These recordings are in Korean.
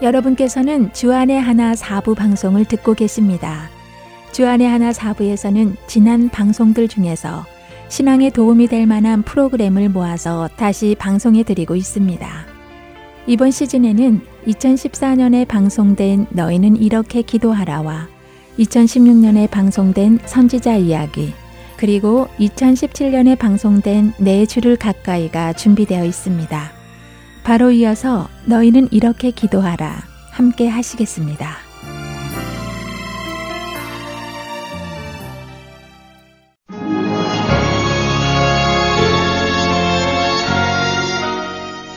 여러분께서는 주안의 하나 사부 방송을 듣고 계십니다. 주안의 하나 사부에서는 지난 방송들 중에서 신앙에 도움이 될 만한 프로그램을 모아서 다시 방송해 드리고 있습니다. 이번 시즌에는 2014년에 방송된 너희는 이렇게 기도하라와 2016년에 방송된 선지자 이야기, 그리고 2017년에 방송된 내 주를 가까이가 준비되어 있습니다. 바로 이어서 너희는 이렇게 기도하라 함께 하시겠습니다.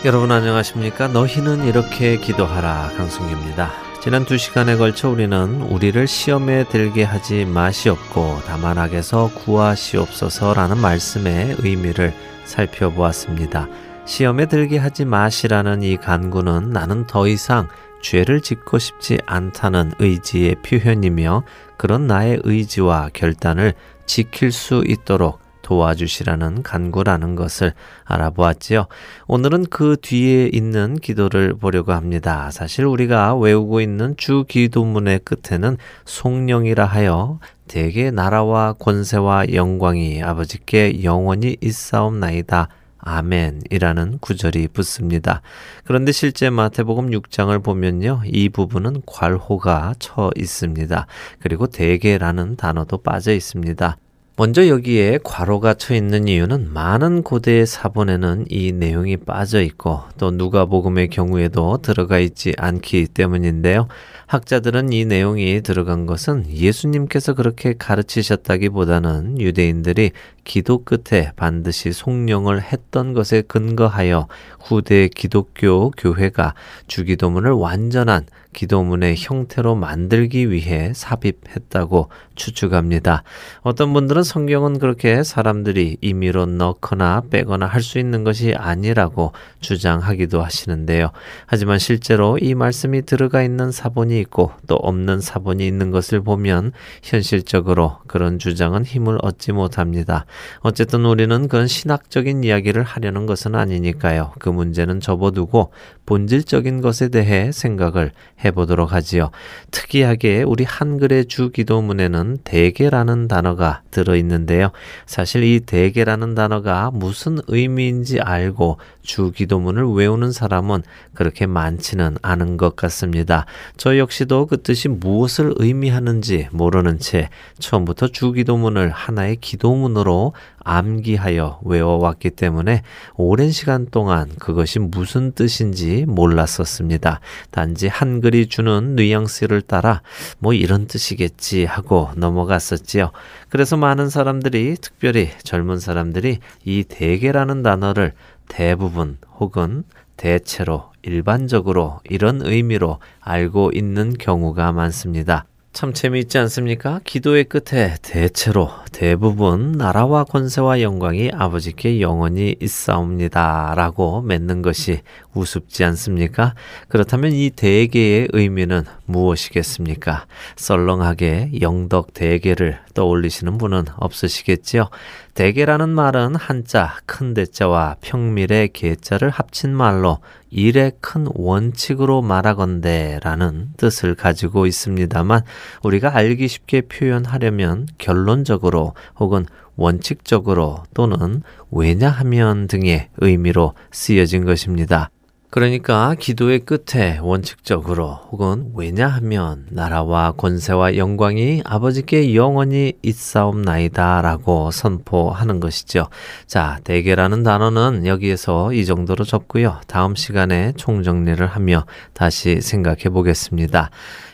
여러분 안녕하십니까? 너희는 이렇게 기도하라 강승규입니다. 지난 두 시간에 걸쳐 우리는 우리를 시험에 들게 하지 마시옵고 다만 악에서 구하시옵소서라는 말씀의 의미를 살펴보았습니다. 시험에 들게 하지 마시라는 이 간구는 나는 더 이상 죄를 짓고 싶지 않다는 의지의 표현이며 그런 나의 의지와 결단을 지킬 수 있도록 도와주시라는 간구라는 것을 알아보았지요. 오늘은 그 뒤에 있는 기도를 보려고 합니다. 사실 우리가 외우고 있는 주 기도문의 끝에는 송령이라 하여 대개 나라와 권세와 영광이 아버지께 영원히 있사옵나이다. 아멘이라는 구절이 붙습니다. 그런데 실제 마태복음 6장을 보면요. 이 부분은 괄호가 쳐 있습니다. 그리고 대개라는 단어도 빠져 있습니다. 먼저 여기에 괄호가 쳐 있는 이유는 많은 고대의 사본에는 이 내용이 빠져 있고 또 누가복음의 경우에도 들어가 있지 않기 때문인데요. 학자들은 이 내용이 들어간 것은 예수님께서 그렇게 가르치셨다기보다는 유대인들이 기도 끝에 반드시 송령을 했던 것에 근거하여 후대 기독교 교회가 주기도문을 완전한 기도문의 형태로 만들기 위해 삽입했다고 추측합니다. 어떤 분들은 성경은 그렇게 사람들이 임의로 넣거나 빼거나 할 수 있는 것이 아니라고 주장하기도 하시는데요. 하지만 실제로 이 말씀이 들어가 있는 사본이 있고 또 없는 사본이 있는 것을 보면 현실적으로 그런 주장은 힘을 얻지 못합니다. 어쨌든 우리는 그런 신학적인 이야기를 하려는 것은 아니니까요. 그 문제는 접어두고 본질적인 것에 대해 생각을 해보도록 하지요. 특이하게 우리 한글의 주 기도문에는 대개라는 단어가 들어있는데요. 사실 이 대개라는 단어가 무슨 의미인지 알고 주 기도문을 외우는 사람은 그렇게 많지는 않은 것 같습니다. 저 역시도 그 뜻이 무엇을 의미하는지 모르는 채 처음부터 주 기도문을 하나의 기도문으로 암기하여 외워왔기 때문에 오랜 시간 동안 그것이 무슨 뜻인지 몰랐었습니다. 단지 한글이 주는 뉘앙스를 따라 뭐 이런 뜻이겠지 하고 넘어갔었지요. 그래서 많은 사람들이 특별히 젊은 사람들이 이 대개라는 단어를 대부분 혹은 대체로 일반적으로 이런 의미로 알고 있는 경우가 많습니다. 참 재미있지 않습니까? 기도의 끝에 대체로 대부분 나라와 권세와 영광이 아버지께 영원히 있사옵니다. 라고 맺는 것이 우습지 않습니까? 그렇다면 이 대개의 의미는 무엇이겠습니까? 썰렁하게 영덕 대개를 떠올리시는 분은 없으시겠지요? 대개라는 말은 한자 큰 대자와 평밀의 개자를 합친 말로 일의 큰 원칙으로 말하건대라는 뜻을 가지고 있습니다만 우리가 알기 쉽게 표현하려면 결론적으로 혹은 원칙적으로 또는 왜냐하면 등의 의미로 쓰여진 것입니다. 그러니까 기도의 끝에 원칙적으로 혹은 왜냐하면 나라와 권세와 영광이 아버지께 영원히 있사옵나이다 라고 선포하는 것이죠. 자, 대개라는 단어는 여기에서 이 정도로 접고요. 다음 시간에 총정리를 하며 다시 생각해 보겠습니다.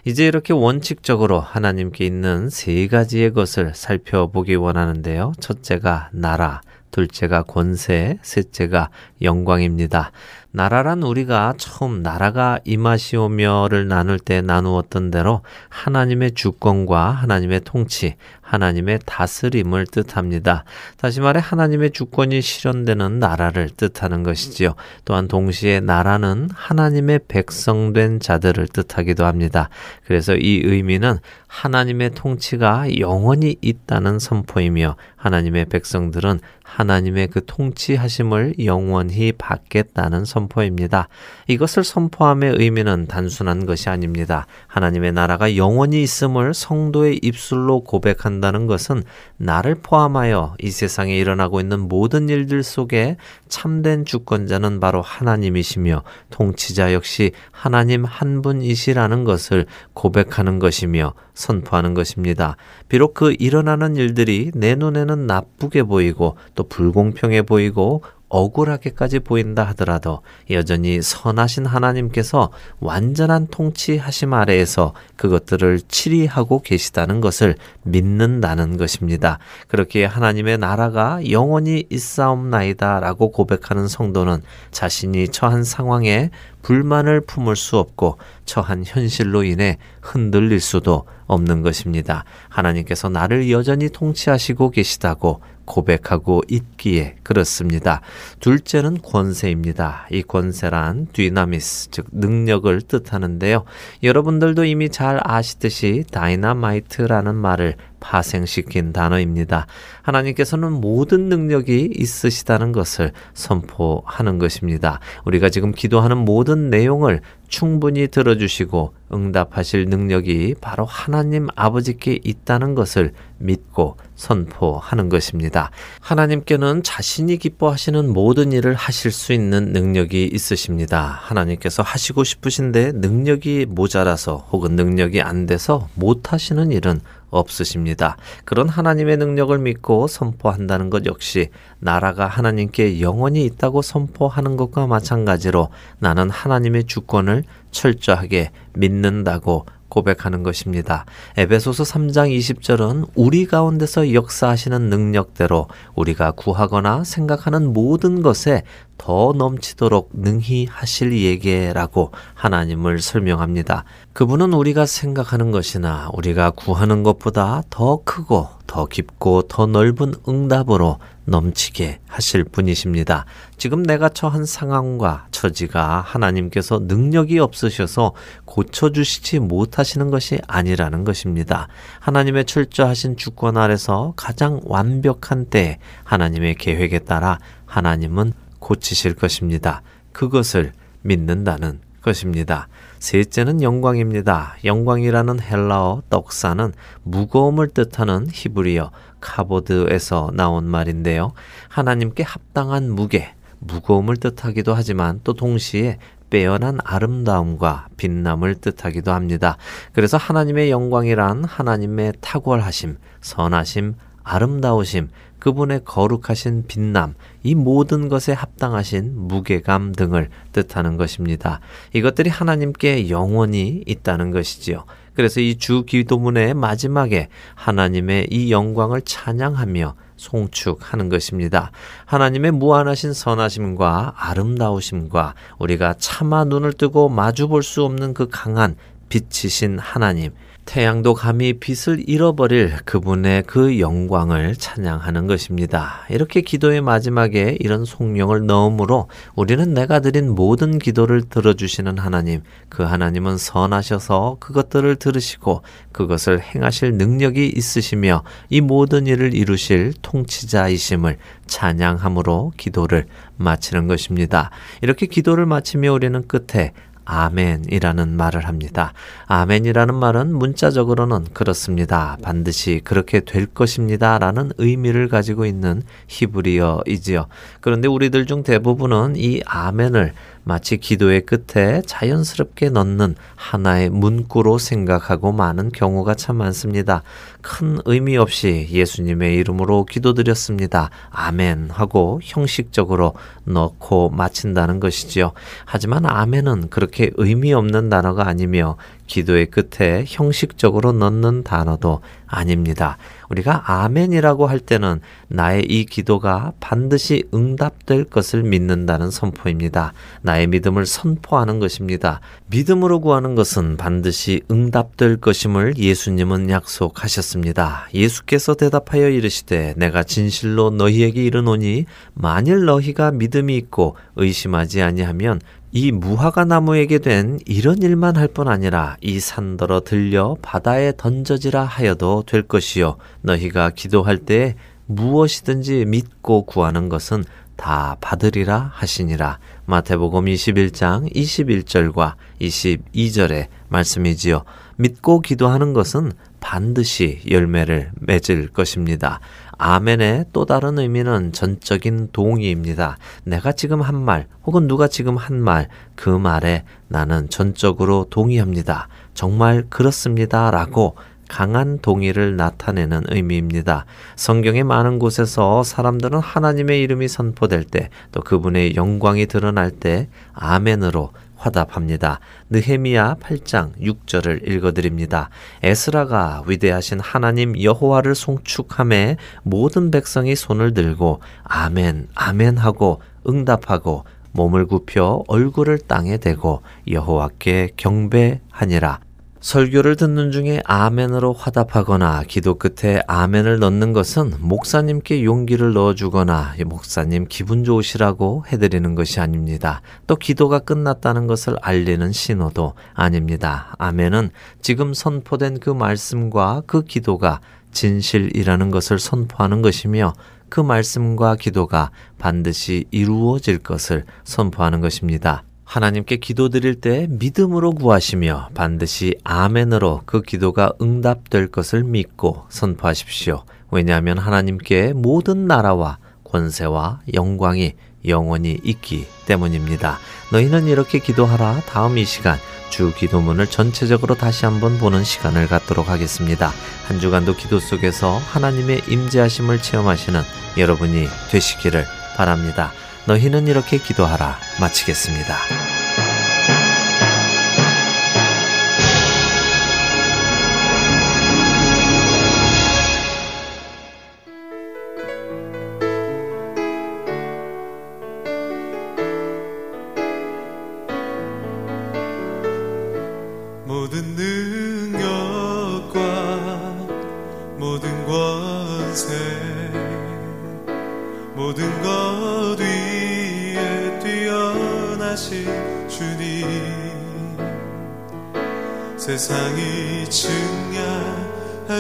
이제 이렇게 원칙적으로 하나님께 있는 세 가지의 것을 살펴보기 원하는데요. 첫째가 나라, 둘째가 권세, 셋째가 영광입니다. 나라란 우리가 처음 나라가 임하시오며를 나눌 때 나누었던 대로 하나님의 주권과 하나님의 통치, 하나님의 다스림을 뜻합니다. 다시 말해 하나님의 주권이 실현되는 나라를 뜻하는 것이지요. 또한 동시에 나라는 하나님의 백성된 자들을 뜻하기도 합니다. 그래서 이 의미는 하나님의 통치가 영원히 있다는 선포이며 하나님의 백성들은 하나님의 그 통치하심을 영원히 받겠다는 선포입니다. 이것을 선포함의 의미는 단순한 것이 아닙니다. 하나님의 나라가 영원히 있음을 성도의 입술로 고백한 다는 것은 나를 포함하여 이 세상에 일어나고 있는 모든 일들 속에 참된 주권자는 바로 하나님이시며 통치자 역시 하나님 한 분이시라는 것을 고백하는 것이며 선포하는 것입니다. 비록 그 일어나는 일들이 내 눈에는 나쁘게 보이고 또 불공평해 보이고 억울하게까지 보인다 하더라도 여전히 선하신 하나님께서 완전한 통치하심 아래에서 그것들을 치리하고 계시다는 것을 믿는다는 것입니다. 그렇게 하나님의 나라가 영원히 있사옵나이다 라고 고백하는 성도는 자신이 처한 상황에 불만을 품을 수 없고 처한 현실로 인해 흔들릴 수도 없는 것입니다. 하나님께서 나를 여전히 통치하시고 계시다고 고백하고 있기에 그렇습니다. 둘째는 권세입니다. 이 권세란 디나미스, 즉 능력을 뜻하는데요. 여러분들도 이미 잘 아시듯이 다이나마이트라는 말을 파생시킨 단어입니다. 하나님께서는 모든 능력이 있으시다는 것을 선포하는 것입니다. 우리가 지금 기도하는 모든 내용을 충분히 들어주시고 응답하실 능력이 바로 하나님 아버지께 있다는 것을 믿고 선포하는 것입니다. 하나님께는 자신이 기뻐하시는 모든 일을 하실 수 있는 능력이 있으십니다. 하나님께서 하시고 싶으신데 능력이 모자라서 혹은 능력이 안 돼서 못 하시는 일은 없으십니다. 그런 하나님의 능력을 믿고 선포한다는 것 역시 나라가 하나님께 영원히 있다고 선포하는 것과 마찬가지로 나는 하나님의 주권을 철저하게 믿는다고 고백하는 것입니다. 에베소서 3장 20절은 우리 가운데서 역사하시는 능력대로 우리가 구하거나 생각하는 모든 것에 더 넘치도록 능히 하실 예계라고 하나님을 설명합니다. 그분은 우리가 생각하는 것이나 우리가 구하는 것보다 더 크고 더 깊고 더 넓은 응답으로 넘치게 하실 분이십니다. 지금 내가 처한 상황과 처지가 하나님께서 능력이 없으셔서 고쳐주시지 못하시는 것이 아니라는 것입니다. 하나님의 철저하신 주권 아래서 가장 완벽한 때 하나님의 계획에 따라 하나님은 고치실 것입니다. 그것을 믿는다는 것입니다. 셋째는 영광입니다. 영광이라는 헬라어 떡사는 무거움을 뜻하는 히브리어 카보드에서 나온 말인데요. 하나님께 합당한 무게, 무거움을 뜻하기도 하지만 또 동시에 빼어난 아름다움과 빛남을 뜻하기도 합니다. 그래서 하나님의 영광이란 하나님의 탁월하심, 선하심, 아름다우심, 그분의 거룩하신 빛남, 이 모든 것에 합당하신 무게감 등을 뜻하는 것입니다. 이것들이 하나님께 영원히 있다는 것이지요. 그래서 이 주 기도문의 마지막에 하나님의 이 영광을 찬양하며 송축하는 것입니다. 하나님의 무한하신 선하심과 아름다우심과 우리가 차마 눈을 뜨고 마주 볼 수 없는 그 강한 빛이신 하나님, 태양도 감히 빛을 잃어버릴 그분의 그 영광을 찬양하는 것입니다. 이렇게 기도의 마지막에 이런 송명을 넣으므로 우리는 내가 드린 모든 기도를 들어주시는 하나님, 그 하나님은 선하셔서 그것들을 들으시고 그것을 행하실 능력이 있으시며 이 모든 일을 이루실 통치자이심을 찬양함으로 기도를 마치는 것입니다. 이렇게 기도를 마치며 우리는 끝에 아멘이라는 말을 합니다. 아멘이라는 말은 문자적으로는 그렇습니다. 반드시 그렇게 될 것입니다. 라는 의미를 가지고 있는 히브리어이지요. 그런데 우리들 중 대부분은 이 아멘을 마치 기도의 끝에 자연스럽게 넣는 하나의 문구로 생각하고 많은 경우가 참 많습니다. 큰 의미 없이 예수님의 이름으로 기도드렸습니다. 아멘 하고 형식적으로 넣고 마친다는 것이지요. 하지만 아멘은 그렇게 의미 없는 단어가 아니며 기도의 끝에 형식적으로 넣는 단어도 아닙니다. 우리가 아멘이라고 할 때는 나의 이 기도가 반드시 응답될 것을 믿는다는 선포입니다. 나의 믿음을 선포하는 것입니다. 믿음으로 구하는 것은 반드시 응답될 것임을 예수님은 약속하셨습니다. 예수께서 대답하여 이르시되 내가 진실로 너희에게 이르노니 만일 너희가 믿음이 있고 의심하지 아니하면 이 무화과 나무에게 된 이런 일만 할 뿐 아니라 이 산더러 들려 바다에 던져지라 하여도 될 것이요 너희가 기도할 때 무엇이든지 믿고 구하는 것은 다 받으리라 하시니라. 마태복음 21장 21절과 22절의 말씀이지요. 믿고 기도하는 것은 반드시 열매를 맺을 것입니다. 아멘의 또 다른 의미는 전적인 동의입니다. 내가 지금 한 말, 혹은 누가 지금 한 말, 그 말에 나는 전적으로 동의합니다. 정말 그렇습니다. 라고 강한 동의를 나타내는 의미입니다. 성경의 많은 곳에서 사람들은 하나님의 이름이 선포될 때 또 그분의 영광이 드러날 때 아멘으로 화답합니다. 느헤미야 8장 6절을 읽어드립니다. 에스라가 위대하신 하나님 여호와를 송축함에 모든 백성이 손을 들고 아멘 아멘 하고 응답하고 몸을 굽혀 얼굴을 땅에 대고 여호와께 경배하니라. 설교를 듣는 중에 아멘으로 화답하거나 기도 끝에 아멘을 넣는 것은 목사님께 용기를 넣어주거나 목사님 기분 좋으시라고 해드리는 것이 아닙니다. 또 기도가 끝났다는 것을 알리는 신호도 아닙니다. 아멘은 지금 선포된 그 말씀과 그 기도가 진실이라는 것을 선포하는 것이며 그 말씀과 기도가 반드시 이루어질 것을 선포하는 것입니다. 하나님께 기도드릴 때 믿음으로 구하시며 반드시 아멘으로 그 기도가 응답될 것을 믿고 선포하십시오. 왜냐하면 하나님께 모든 나라와 권세와 영광이 영원히 있기 때문입니다. 너희는 이렇게 기도하라. 다음 이 시간 주 기도문을 전체적으로 다시 한번 보는 시간을 갖도록 하겠습니다. 한 주간도 기도 속에서 하나님의 임재하심을 체험하시는 여러분이 되시기를 바랍니다. 너희는 이렇게 기도하라 마치겠습니다.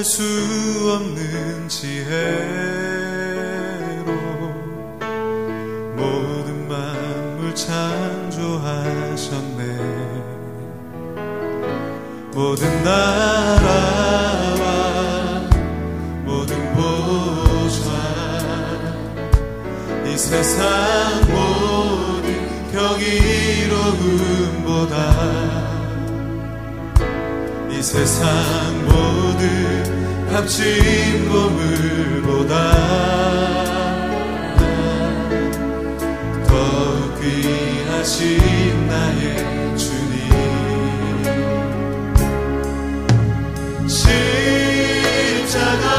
수 없는 지혜로 모든 만물 창조하셨네. 모든 나라와 모든 보좌 이 세상 모든 경이로움보다 이 세상 모든 합친 보물보다 더욱 귀하신 나의 주님. 장미꽃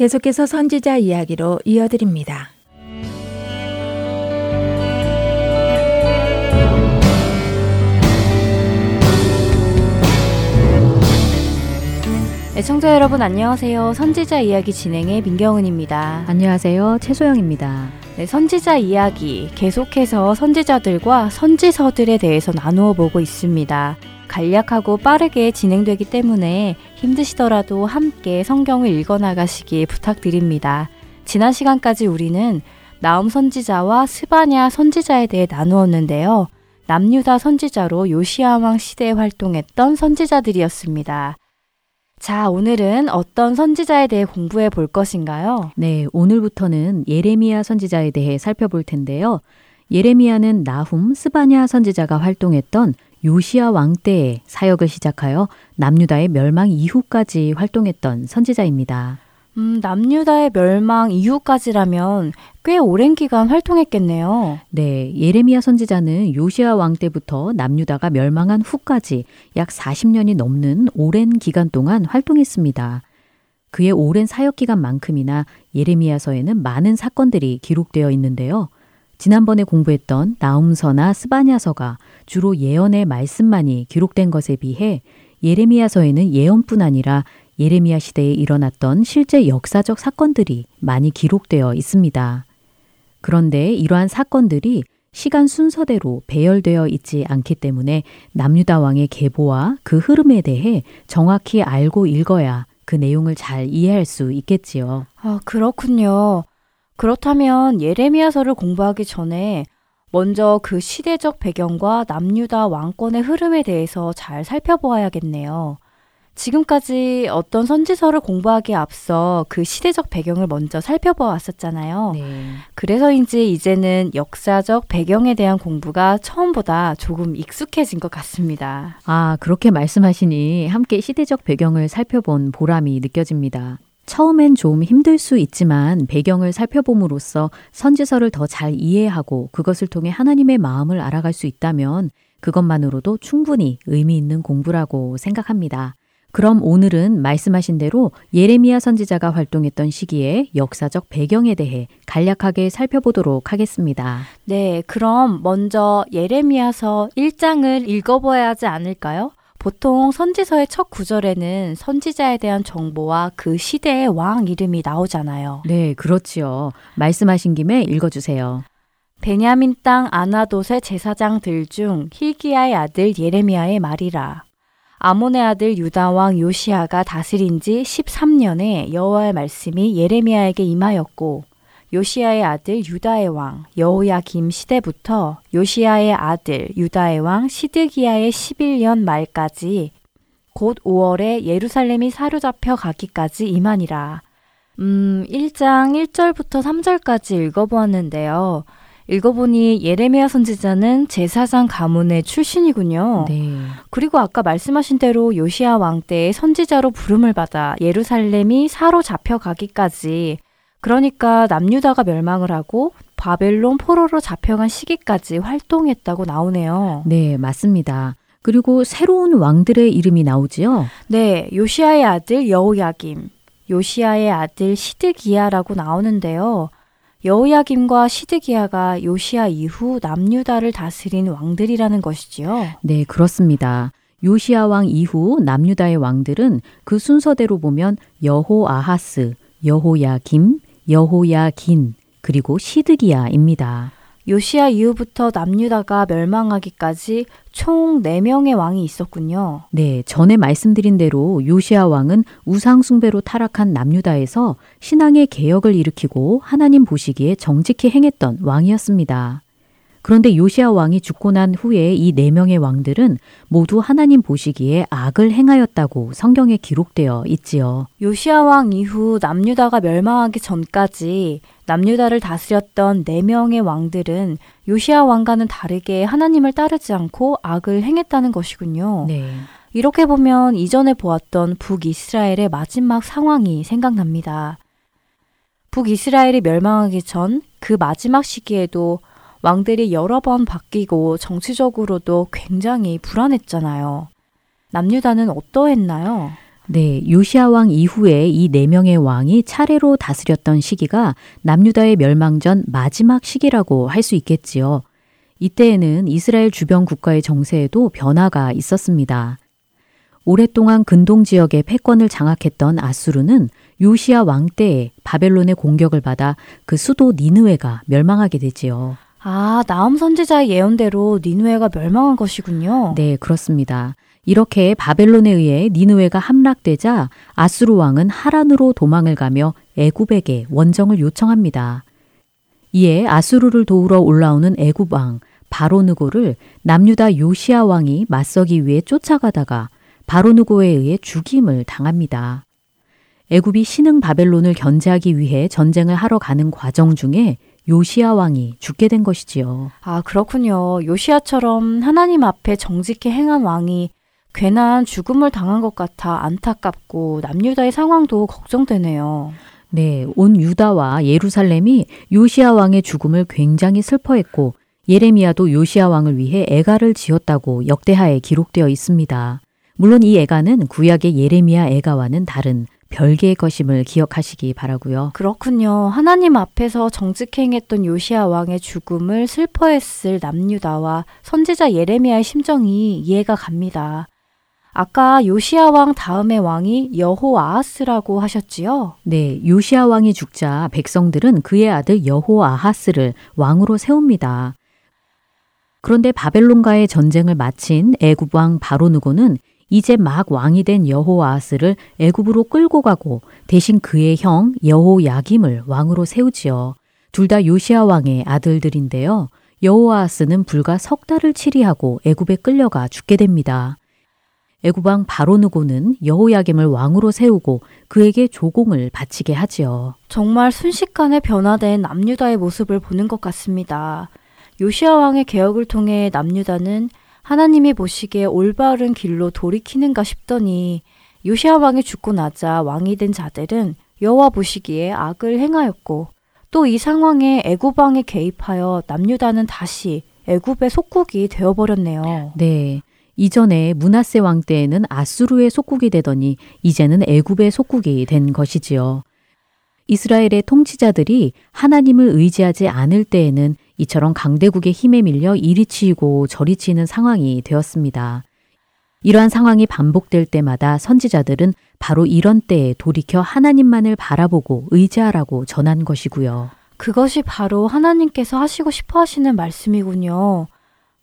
계속해서 선지자 이야기로 이어드립니다. 애청자 네, 여러분 안녕하세요. 선지자 이야기 진행의 민경은입니다. 안녕하세요. 최소영입니다. 네, 선지자 이야기 계속해서 선지자들과 선지서들에 대해서 나누어 보고 있습니다. 간략하고 빠르게 진행되기 때문에 힘드시더라도 함께 성경을 읽어 나가시기 부탁드립니다. 지난 시간까지 우리는 나움 선지자와 스바냐 선지자에 대해 나누었는데요. 남유다 선지자로 요시아 왕 시대에 활동했던 선지자들이었습니다. 자, 오늘은 어떤 선지자에 대해 공부해 볼 것인가요? 네, 오늘부터는 예레미야 선지자에 대해 살펴볼 텐데요. 예레미야는 나훔, 스바냐 선지자가 활동했던 요시아 왕 때에 사역을 시작하여 남유다의 멸망 이후까지 활동했던 선지자입니다. 음, 남유다의 멸망 이후까지라면 꽤 오랜 기간 활동했겠네요. 네, 예레미야 선지자는 요시아 왕 때부터 남유다가 멸망한 후까지 약 40년이 넘는 오랜 기간 동안 활동했습니다. 그의 오랜 사역 기간만큼이나 예레미야서에는 많은 사건들이 기록되어 있는데요. 지난번에 공부했던 나움서나 스바냐서가 주로 예언의 말씀만이 기록된 것에 비해 예레미야서에는 예언뿐 아니라 예레미야 시대에 일어났던 실제 역사적 사건들이 많이 기록되어 있습니다. 그런데 이러한 사건들이 시간 순서대로 배열되어 있지 않기 때문에 남유다 왕의 계보와 그 흐름에 대해 정확히 알고 읽어야 그 내용을 잘 이해할 수 있겠지요. 아, 그렇군요. 그렇다면 예레미야서를 공부하기 전에 먼저 그 시대적 배경과 남유다 왕권의 흐름에 대해서 잘 살펴보아야겠네요. 지금까지 어떤 선지서를 공부하기에 앞서 그 시대적 배경을 먼저 살펴보았었잖아요. 네. 그래서인지 이제는 역사적 배경에 대한 공부가 처음보다 조금 익숙해진 것 같습니다. 아, 그렇게 말씀하시니 함께 시대적 배경을 살펴본 보람이 느껴집니다. 처음엔 좀 힘들 수 있지만 배경을 살펴봄으로써 선지서를 더 잘 이해하고 그것을 통해 하나님의 마음을 알아갈 수 있다면 그것만으로도 충분히 의미 있는 공부라고 생각합니다. 그럼 오늘은 말씀하신 대로 예레미야 선지자가 활동했던 시기의 역사적 배경에 대해 간략하게 살펴보도록 하겠습니다. 네, 그럼 먼저 예레미야서 1장을 읽어봐야 하지 않을까요? 보통 선지서의 첫 구절에는 선지자에 대한 정보와 그 시대의 왕 이름이 나오잖아요. 네, 그렇지요. 말씀하신 김에 읽어주세요. 베냐민 땅 아나돗의 제사장들 중 힐기야의 아들 예레미야의 말이라. 아몬의 아들 유다 왕 요시아가 다스린 지 13년에 여호와의 말씀이 예레미야에게 임하였고 요시아의 아들 유다의 왕 여호야김 시대부터 요시아의 아들 유다의 왕 시드기야의 11년 말까지 곧 5월에 예루살렘이 사로잡혀 가기까지 이만이라. 음, 1장 1절부터 3절까지 읽어보았는데요. 읽어보니 예레미야 선지자는 제사장 가문의 출신이군요. 네. 그리고 아까 말씀하신 대로 요시아 왕 때의 선지자로 부름을 받아 예루살렘이 사로 잡혀 가기까지 그러니까 남유다가 멸망을 하고 바벨론 포로로 잡혀간 시기까지 활동했다고 나오네요. 네, 맞습니다. 그리고 새로운 왕들의 이름이 나오지요? 네, 요시아의 아들 여호야김, 요시아의 아들 시드기야라고 나오는데요. 여호야김과 시드기야가 요시아 이후 남유다를 다스린 왕들이라는 것이지요. 네, 그렇습니다. 요시아 왕 이후 남유다의 왕들은 그 순서대로 보면 여호아하스, 여호야김, 여호야긴, 그리고 시드기야입니다. 요시아 이후부터 남유다가 멸망하기까지 총 4명의 왕이 있었군요. 네, 전에 말씀드린 대로 요시아 왕은 우상숭배로 타락한 남유다에서 신앙의 개혁을 일으키고 하나님 보시기에 정직히 행했던 왕이었습니다. 그런데 요시아 왕이 죽고 난 후에 이 네 명의 왕들은 모두 하나님 보시기에 악을 행하였다고 성경에 기록되어 있지요. 요시아 왕 이후 남유다가 멸망하기 전까지 남유다를 다스렸던 네 명의 왕들은 요시아 왕과는 다르게 하나님을 따르지 않고 악을 행했다는 것이군요. 네. 이렇게 보면 이전에 보았던 북이스라엘의 마지막 상황이 생각납니다. 북이스라엘이 멸망하기 전 그 마지막 시기에도 왕들이 여러 번 바뀌고 정치적으로도 굉장히 불안했잖아요. 남유다는 어떠했나요? 네, 요시아 왕 이후에 이 네 명의 왕이 차례로 다스렸던 시기가 남유다의 멸망 전 마지막 시기라고 할 수 있겠지요. 이때에는 이스라엘 주변 국가의 정세에도 변화가 있었습니다. 오랫동안 근동 지역의 패권을 장악했던 아수르는 요시아 왕 때에 바벨론의 공격을 받아 그 수도 니느웨가 멸망하게 되지요. 아, 나움 선지자의 예언대로 니누에가 멸망한 것이군요. 네, 그렇습니다. 이렇게 바벨론에 의해 니느웨가 함락되자 아수르 왕은 하란으로 도망을 가며 애굽에게 원정을 요청합니다. 이에 아수르를 도우러 올라오는 애굽 왕 바로누고를 남유다 요시아 왕이 맞서기 위해 쫓아가다가 바로누고에 의해 죽임을 당합니다. 애굽이 신흥 바벨론을 견제하기 위해 전쟁을 하러 가는 과정 중에 요시아 왕이 죽게 된 것이지요. 아, 그렇군요. 요시아처럼 하나님 앞에 정직히 행한 왕이 괜한 죽음을 당한 것 같아 안타깝고 남유다의 상황도 걱정되네요. 네, 온 유다와 예루살렘이 요시아 왕의 죽음을 굉장히 슬퍼했고 예레미야도 요시아 왕을 위해 애가를 지었다고 역대하에 기록되어 있습니다. 물론 이 애가는 구약의 예레미야 애가와는 다른 별개의 것임을 기억하시기 바라고요. 그렇군요. 하나님 앞에서 정직행했던 요시아 왕의 죽음을 슬퍼했을 남유다와 선지자 예레미야의 심정이 이해가 갑니다. 아까 요시아 왕 다음의 왕이 여호아하스라고 하셨지요? 네, 요시아 왕이 죽자 백성들은 그의 아들 여호아하스를 왕으로 세웁니다. 그런데 바벨론과의 전쟁을 마친 애굽 왕 바로누고는 이제 막 왕이 된 여호아하스를 애굽으로 끌고 가고 대신 그의 형 여호야김을 왕으로 세우지요. 둘 다 요시아 왕의 아들들인데요. 여호아하스는 불과 석 달을 치리하고 애굽에 끌려가 죽게 됩니다. 애굽 왕 바로누고는 여호야김을 왕으로 세우고 그에게 조공을 바치게 하지요. 정말 순식간에 변화된 남유다의 모습을 보는 것 같습니다. 요시아 왕의 개혁을 통해 남유다는 하나님이 보시기에 올바른 길로 돌이키는가 싶더니 요시아 왕이 죽고 나자 왕이 된 자들은 여호와 보시기에 악을 행하였고 또 이 상황에 애굽 왕이 개입하여 남유다는 다시 애굽의 속국이 되어 버렸네요. 네. 이전에 문하세 왕 때에는 아수르의 속국이 되더니 이제는 애굽의 속국이 된 것이지요. 이스라엘의 통치자들이 하나님을 의지하지 않을 때에는 이처럼 강대국의 힘에 밀려 이리 치이고 저리 치이는 상황이 되었습니다. 이러한 상황이 반복될 때마다 선지자들은 바로 이런 때에 돌이켜 하나님만을 바라보고 의지하라고 전한 것이고요. 그것이 바로 하나님께서 하시고 싶어 하시는 말씀이군요.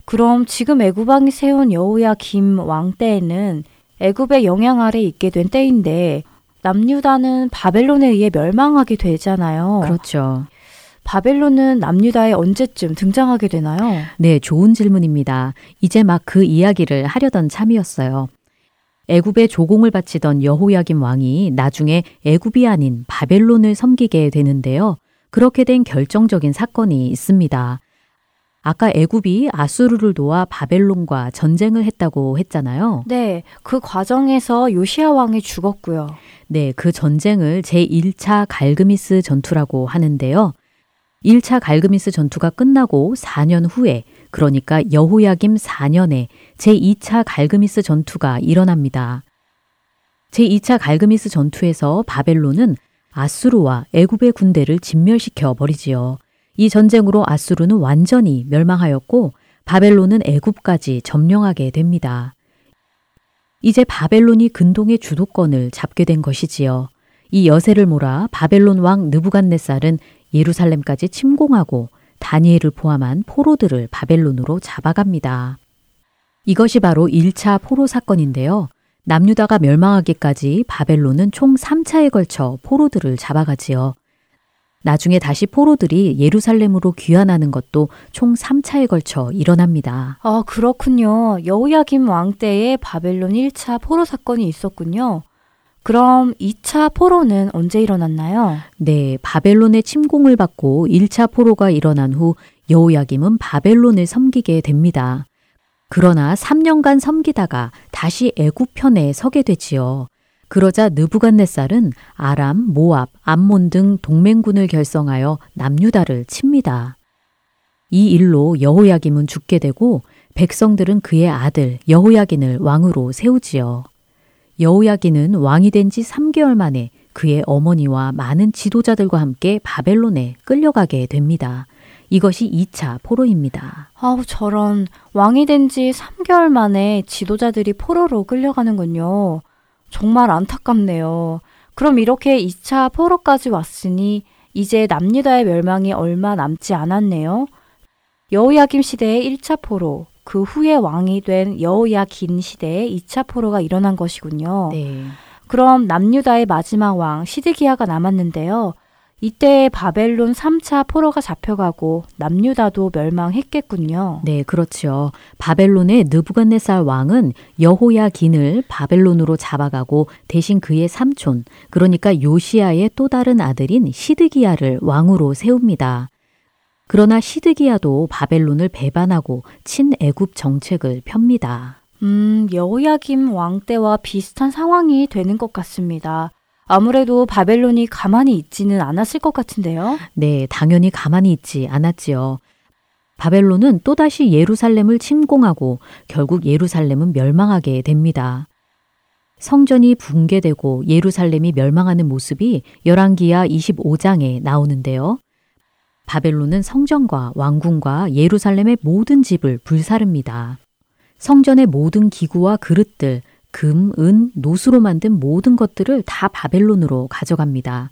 그럼 지금 애굽왕이 세운 여호야 김 왕 때에는 애굽의 영향 아래 있게 된 때인데 남유다는 바벨론에 의해 멸망하게 되잖아요. 그렇죠. 바벨론은 남유다에 언제쯤 등장하게 되나요? 네, 좋은 질문입니다. 이제 막 그 이야기를 하려던 참이었어요. 애굽에 조공을 바치던 여호야김 왕이 나중에 애굽이 아닌 바벨론을 섬기게 되는데요. 그렇게 된 결정적인 사건이 있습니다. 아까 애굽이 아수르를 도와 바벨론과 전쟁을 했다고 했잖아요. 네, 그 과정에서 요시아 왕이 죽었고요. 네, 그 전쟁을 제1차 갈그미스 전투라고 하는데요. 1차 갈그미스 전투가 끝나고 4년 후에 그러니까 여호야김 4년에 제2차 갈그미스 전투가 일어납니다. 제2차 갈그미스 전투에서 바벨론은 아수르와 애굽의 군대를 진멸시켜 버리지요. 이 전쟁으로 아수르는 완전히 멸망하였고 바벨론은 애굽까지 점령하게 됩니다. 이제 바벨론이 근동의 주도권을 잡게 된 것이지요. 이 여세를 몰아 바벨론 왕 느부갓네살은 예루살렘까지 침공하고 다니엘을 포함한 포로들을 바벨론으로 잡아갑니다. 이것이 바로 1차 포로 사건인데요. 남유다가 멸망하기까지 바벨론은 총 3차에 걸쳐 포로들을 잡아가지요. 나중에 다시 포로들이 예루살렘으로 귀환하는 것도 총 3차에 걸쳐 일어납니다. 아, 그렇군요. 여호야김 왕 때에 바벨론 1차 포로 사건이 있었군요. 그럼 2차 포로는 언제 일어났나요? 네, 바벨론의 침공을 받고 1차 포로가 일어난 후 여호야김은 바벨론을 섬기게 됩니다. 그러나 3년간 섬기다가 다시 애굽 편에 서게 되지요. 그러자 느부갓네살은 아람, 모압, 암몬 등 동맹군을 결성하여 남유다를 칩니다. 이 일로 여호야김은 죽게 되고 백성들은 그의 아들 여호야긴을 왕으로 세우지요. 여호야긴은 왕이 된 지 3개월 만에 그의 어머니와 많은 지도자들과 함께 바벨론에 끌려가게 됩니다. 이것이 2차 포로입니다. 아우, 저런. 왕이 된 지 3개월 만에 지도자들이 포로로 끌려가는군요. 정말 안타깝네요. 그럼 이렇게 2차 포로까지 왔으니 이제 남유다의 멸망이 얼마 남지 않았네요. 여호야김 시대의 1차 포로, 그 후에 왕이 된 여호야긴 시대의 2차 포로가 일어난 것이군요. 네. 그럼 남유다의 마지막 왕 시드기야가 남았는데요. 이때 바벨론 3차 포로가 잡혀가고 남유다도 멸망했겠군요. 네, 그렇죠. 바벨론의 느부갓네살 왕은 여호야긴을 바벨론으로 잡아가고 대신 그의 삼촌, 그러니까 요시아의 또 다른 아들인 시드기야를 왕으로 세웁니다. 그러나 시드기야도 바벨론을 배반하고 친애굽 정책을 펴니다. 음, 여호야김 왕 때와 비슷한 상황이 되는 것 같습니다. 아무래도 바벨론이 가만히 있지는 않았을 것 같은데요. 네, 당연히 가만히 있지 않았지요. 바벨론은 또다시 예루살렘을 침공하고 결국 예루살렘은 멸망하게 됩니다. 성전이 붕괴되고 예루살렘이 멸망하는 모습이 열왕기야 25장에 나오는데요. 바벨론은 성전과 왕궁과 예루살렘의 모든 집을 불사릅니다. 성전의 모든 기구와 그릇들, 금, 은, 노수로 만든 모든 것들을 다 바벨론으로 가져갑니다.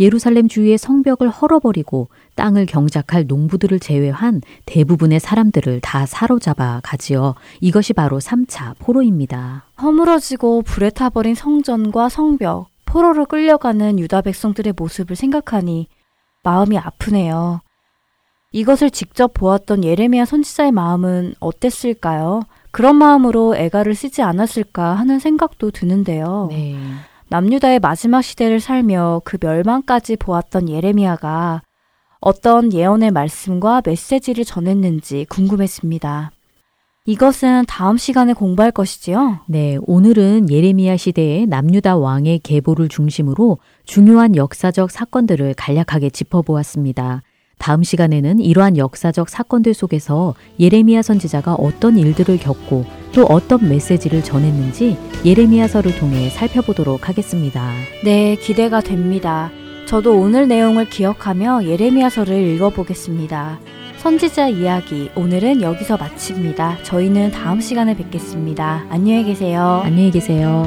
예루살렘 주위의 성벽을 헐어버리고 땅을 경작할 농부들을 제외한 대부분의 사람들을 다 사로잡아 가지요. 이것이 바로 3차 포로입니다. 허물어지고 불에 타버린 성전과 성벽, 포로로 끌려가는 유다 백성들의 모습을 생각하니 마음이 아프네요. 이것을 직접 보았던 예레미야 선지자의 마음은 어땠을까요? 그런 마음으로 애가를 쓰지 않았을까 하는 생각도 드는데요. 네. 남유다의 마지막 시대를 살며 그 멸망까지 보았던 예레미야가 어떤 예언의 말씀과 메시지를 전했는지 궁금했습니다. 이것은 다음 시간에 공부할 것이지요? 네, 오늘은 예레미야 시대의 남유다 왕의 계보를 중심으로 중요한 역사적 사건들을 간략하게 짚어보았습니다. 다음 시간에는 이러한 역사적 사건들 속에서 예레미야 선지자가 어떤 일들을 겪고 또 어떤 메시지를 전했는지 예레미야서를 통해 살펴보도록 하겠습니다. 네, 기대가 됩니다. 저도 오늘 내용을 기억하며 예레미야서를 읽어보겠습니다. 선지자 이야기 오늘은 여기서 마칩니다. 저희는 다음 시간에 뵙겠습니다. 안녕히 계세요. 안녕히 계세요.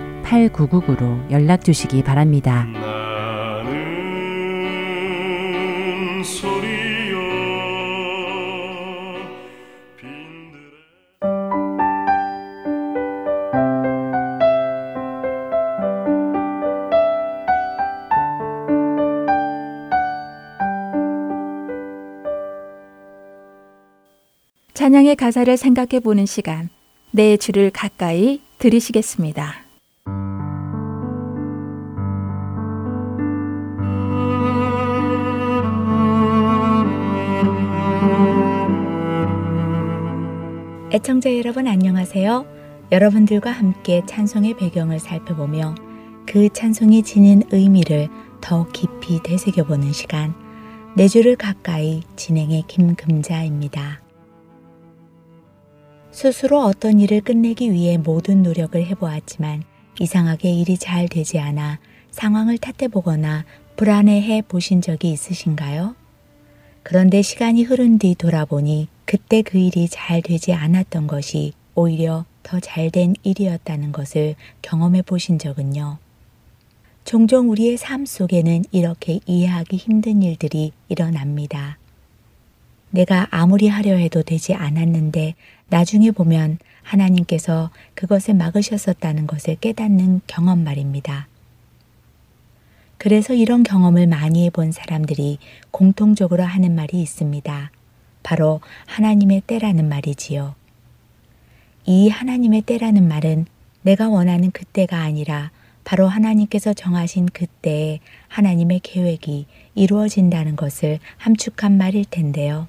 8999로 연락 주시기 바랍니다. 찬양의 가사를 생각해 보는 시간, 내 주를 가까이 들이시겠습니다. 애청자 여러분 안녕하세요. 여러분들과 함께 찬송의 배경을 살펴보며 그 찬송이 지닌 의미를 더 깊이 되새겨보는 시간, 내 주를 가까이 진행의 김금자입니다. 스스로 어떤 일을 끝내기 위해 모든 노력을 해보았지만 이상하게 일이 잘 되지 않아 상황을 탓해보거나 불안해해 보신 적이 있으신가요? 그런데 시간이 흐른 뒤 돌아보니 그때 그 일이 잘 되지 않았던 것이 오히려 더 잘 된 일이었다는 것을 경험해 보신 적은요. 종종 우리의 삶 속에는 이렇게 이해하기 힘든 일들이 일어납니다. 내가 아무리 하려 해도 되지 않았는데 나중에 보면 하나님께서 그것을 막으셨었다는 것을 깨닫는 경험 말입니다. 그래서 이런 경험을 많이 해본 사람들이 공통적으로 하는 말이 있습니다. 바로 하나님의 때라는 말이지요. 이 하나님의 때라는 말은 내가 원하는 그때가 아니라 바로 하나님께서 정하신 그때에 하나님의 계획이 이루어진다는 것을 함축한 말일 텐데요.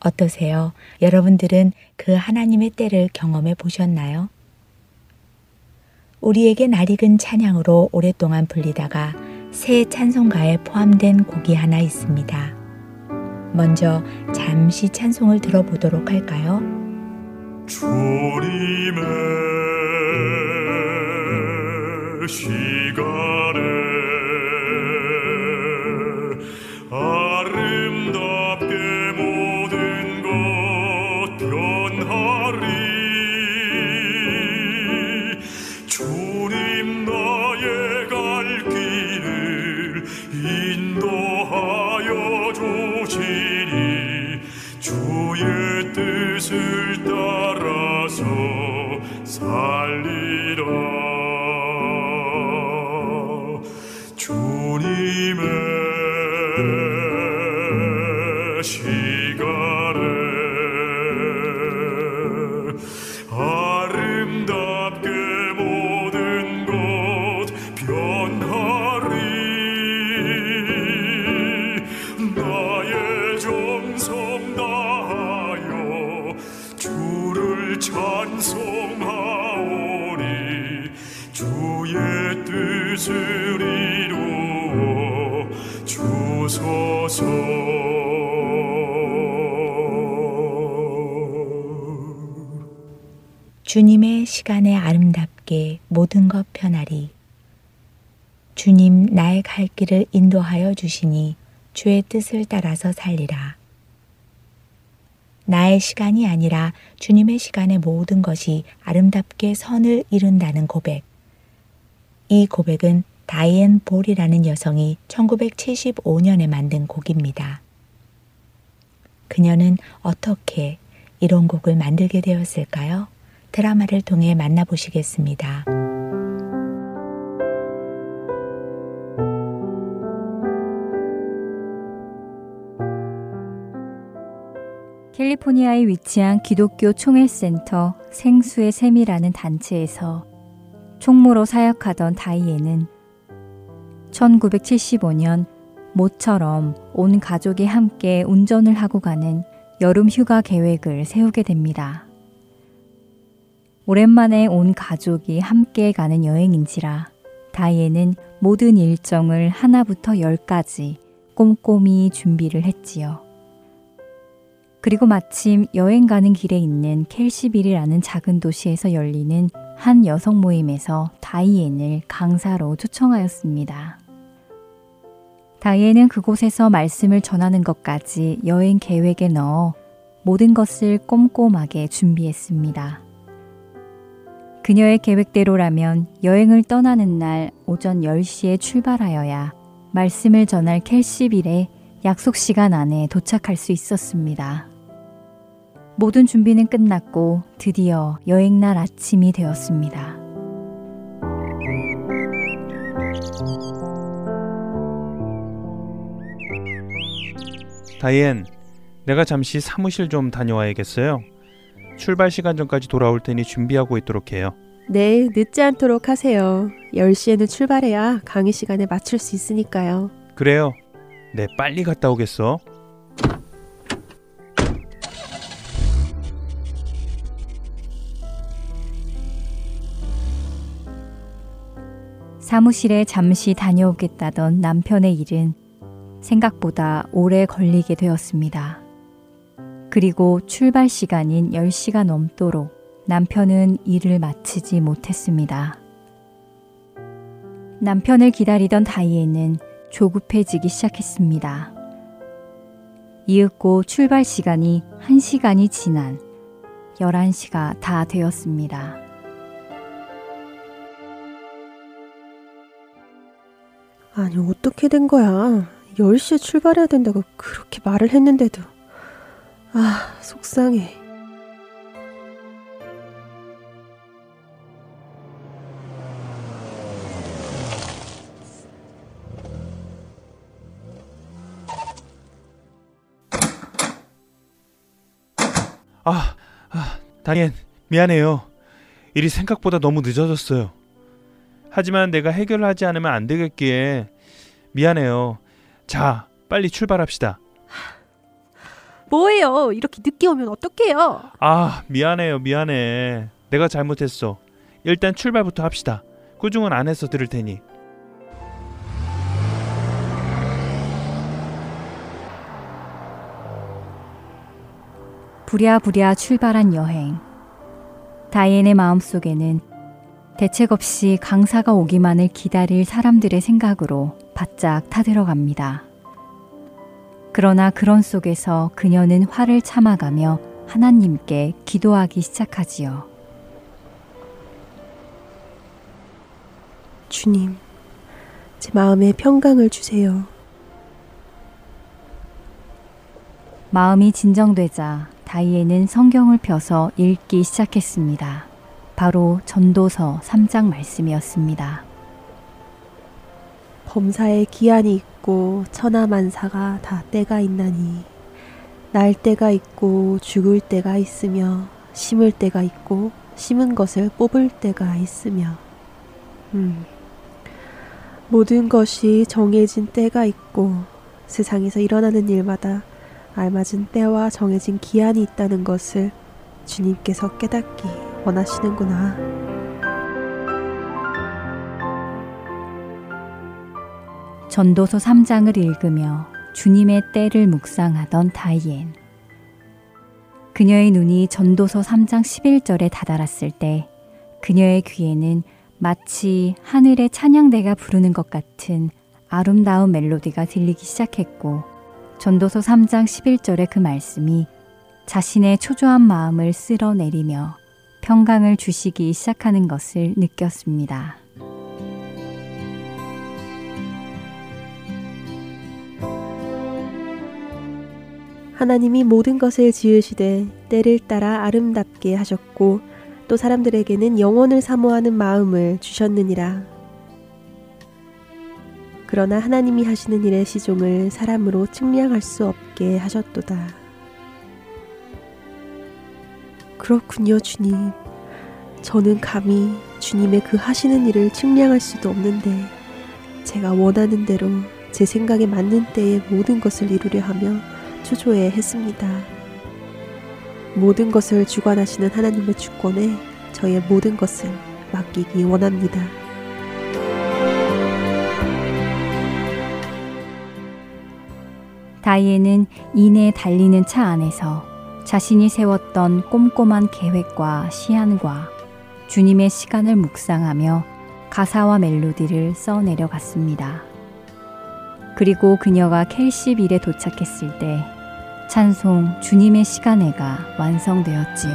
어떠세요? 여러분들은 그 하나님의 때를 경험해 보셨나요? 우리에게 낯익은 찬양으로 오랫동안 불리다가 새 찬송가에 포함된 곡이 하나 있습니다. 먼저 잠시 찬송을 들어보도록 할까요? 주님의 시간에 시간에 아름답게 모든 것 편하리. 주님 나의 갈 길을 인도하여 주시니 주의 뜻을 따라서 살리라. 나의 시간이 아니라 주님의 시간에 모든 것이 아름답게 선을 이룬다는 고백. 이 고백은 다이앤 볼이라는 여성이 1975년에 만든 곡입니다. 그녀는 어떻게 이런 곡을 만들게 되었을까요? 드라마를 통해 만나보시겠습니다. 캘리포니아에 위치한 기독교 총회센터 생수의 샘이라는 단체에서 총무로 사역하던 다이에는 1975년 모처럼 온 가족이 함께 운전을 하고 가는 여름 휴가 계획을 세우게 됩니다. 오랜만에 온 가족이 함께 가는 여행인지라 다이에는 모든 일정을 하나부터 열까지 꼼꼼히 준비를 했지요. 그리고 마침 여행 가는 길에 있는 켈시빌이라는 작은 도시에서 열리는 한 여성 모임에서 다이앤을 강사로 초청하였습니다. 다이앤은 그곳에서 말씀을 전하는 것까지 여행 계획에 넣어 모든 것을 꼼꼼하게 준비했습니다. 그녀의 계획대로라면 여행을 떠나는 날 오전 10시에 출발하여야 말씀을 전할 켈시빌에 약속 시간 안에 도착할 수 있었습니다. 모든 준비는 끝났고 드디어 여행날 아침이 되었습니다. 다이앤, 내가 잠시 사무실 좀 다녀와야겠어요. 출발 시간 전까지 돌아올 테니 준비하고 있도록 해요. 네, 늦지 않도록 하세요. 10시에는 출발해야 강의 시간에 맞출 수 있으니까요. 그래요. 네, 빨리 갔다 오겠어. 사무실에 잠시 다녀오겠다던 남편의 일은 생각보다 오래 걸리게 되었습니다. 그리고 출발 시간인 10시가 넘도록 남편은 일을 마치지 못했습니다. 남편을 기다리던 다이에는 조급해지기 시작했습니다. 이윽고 출발 시간이 1시간이 지난 11시가 다 되었습니다. 아니, 어떻게 된 거야? 10시에 출발해야 된다고 그렇게 말을 했는데도. 아, 속상해. 아, 아, 다니엔 미안해요. 일이 생각보다 너무 늦어졌어요. 하지만 내가 해결을 하지 않으면 안 되겠기에 미안해요. 자, 빨리 출발합시다. 뭐예요? 이렇게 늦게 오면 어떡해요? 아, 미안해요. 미안해. 내가 잘못했어. 일단 출발부터 합시다. 꾸중은 안에서 들을 테니. 부랴부랴 출발한 여행. 다이앤의 마음속에는 대책 없이 강사가 오기만을 기다릴 사람들의 생각으로 바짝 타들어갑니다. 그러나 그런 속에서 그녀는 화를 참아가며 하나님께 기도하기 시작하지요. 주님, 제 마음에 평강을 주세요. 마음이 진정되자 다이에는 성경을 펴서 읽기 시작했습니다. 바로 전도서 3장 말씀이었습니다. 범사에 기한이 있고 천하만사가 다 때가 있나니 날 때가 있고 죽을 때가 있으며 심을 때가 있고 심은 것을 뽑을 때가 있으며 음. 모든 것이 정해진 때가 있고 세상에서 일어나는 일마다 알맞은 때와 정해진 기한이 있다는 것을 주님께서 깨닫기 원하시는구나. 전도서 3장을 읽으며 주님의 때를 묵상하던 다이엔. 그녀의 눈이 전도서 3장 11절에 다다랐을 때 그녀의 귀에는 마치 하늘의 찬양대가 부르는 것 같은 아름다운 멜로디가 들리기 시작했고 전도서 3장 11절의 그 말씀이 자신의 초조한 마음을 쓸어내리며 평강을 주시기 시작하는 것을 느꼈습니다. 하나님이 모든 것을 지으시되 때를 따라 아름답게 하셨고 또 사람들에게는 영원을 사모하는 마음을 주셨느니라. 그러나 하나님이 하시는 일의 시종을 사람으로 측량할 수 없게 하셨도다. 그렇군요, 주님. 저는 감히 주님의 그 하시는 일을 측량할 수도 없는데 제가 원하는 대로 제 생각에 맞는 때에 모든 것을 이루려 하며 초조해 했습니다. 모든 것을 주관하시는 하나님의 주권에 저의 모든 것을 맡기기 원합니다. 다이에는 이내 달리는 차 안에서 자신이 세웠던 꼼꼼한 계획과 시안과 주님의 시간을 묵상하며 가사와 멜로디를 써 내려갔습니다. 그리고 그녀가 켈시 빌에 도착했을 때 찬송 주님의 시간에가 완성되었지요.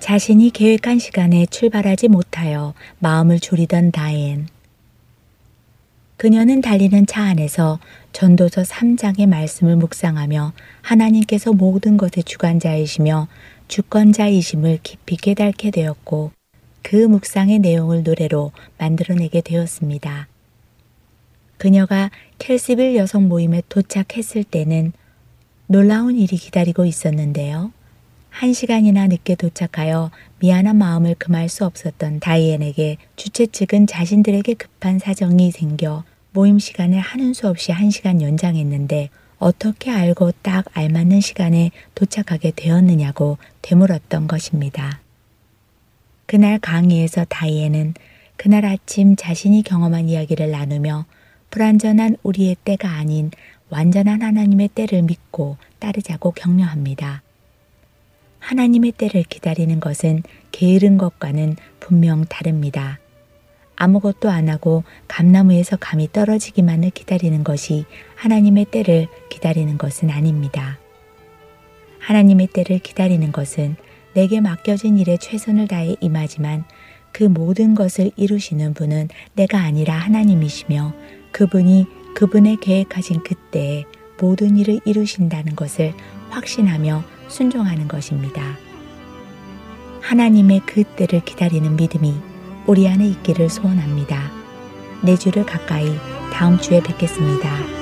자신이 계획한 시간에 출발하지 못하여 마음을 졸이던 다엔. 그녀는 달리는 차 안에서 전도서 3장의 말씀을 묵상하며 하나님께서 모든 것의 주관자이시며 주권자이심을 깊이 깨닫게 되었고 그 묵상의 내용을 노래로 만들어내게 되었습니다. 그녀가 켈시빌 여성 모임에 도착했을 때는 놀라운 일이 기다리고 있었는데요. 한 시간이나 늦게 도착하여 미안한 마음을 금할 수 없었던 다이앤에게 주최 측은 자신들에게 급한 사정이 생겨 모임 시간을 하는 수 없이 한 시간 연장했는데 어떻게 알고 딱 알맞는 시간에 도착하게 되었느냐고 되물었던 것입니다. 그날 강의에서 다이앤은 그날 아침 자신이 경험한 이야기를 나누며 불완전한 우리의 때가 아닌 완전한 하나님의 때를 믿고 따르자고 격려합니다. 하나님의 때를 기다리는 것은 게으른 것과는 분명 다릅니다. 아무것도 안 하고 감나무에서 감이 떨어지기만을 기다리는 것이 하나님의 때를 기다리는 것은 아닙니다. 하나님의 때를 기다리는 것은 내게 맡겨진 일에 최선을 다해 임하지만 그 모든 것을 이루시는 분은 내가 아니라 하나님이시며 그분이 그분의 계획하신 그때에 모든 일을 이루신다는 것을 확신하며 순종하는 것입니다. 하나님의 그 때를 기다리는 믿음이 우리 안에 있기를 소원합니다. 내주를 가까이 다음 주에 뵙겠습니다.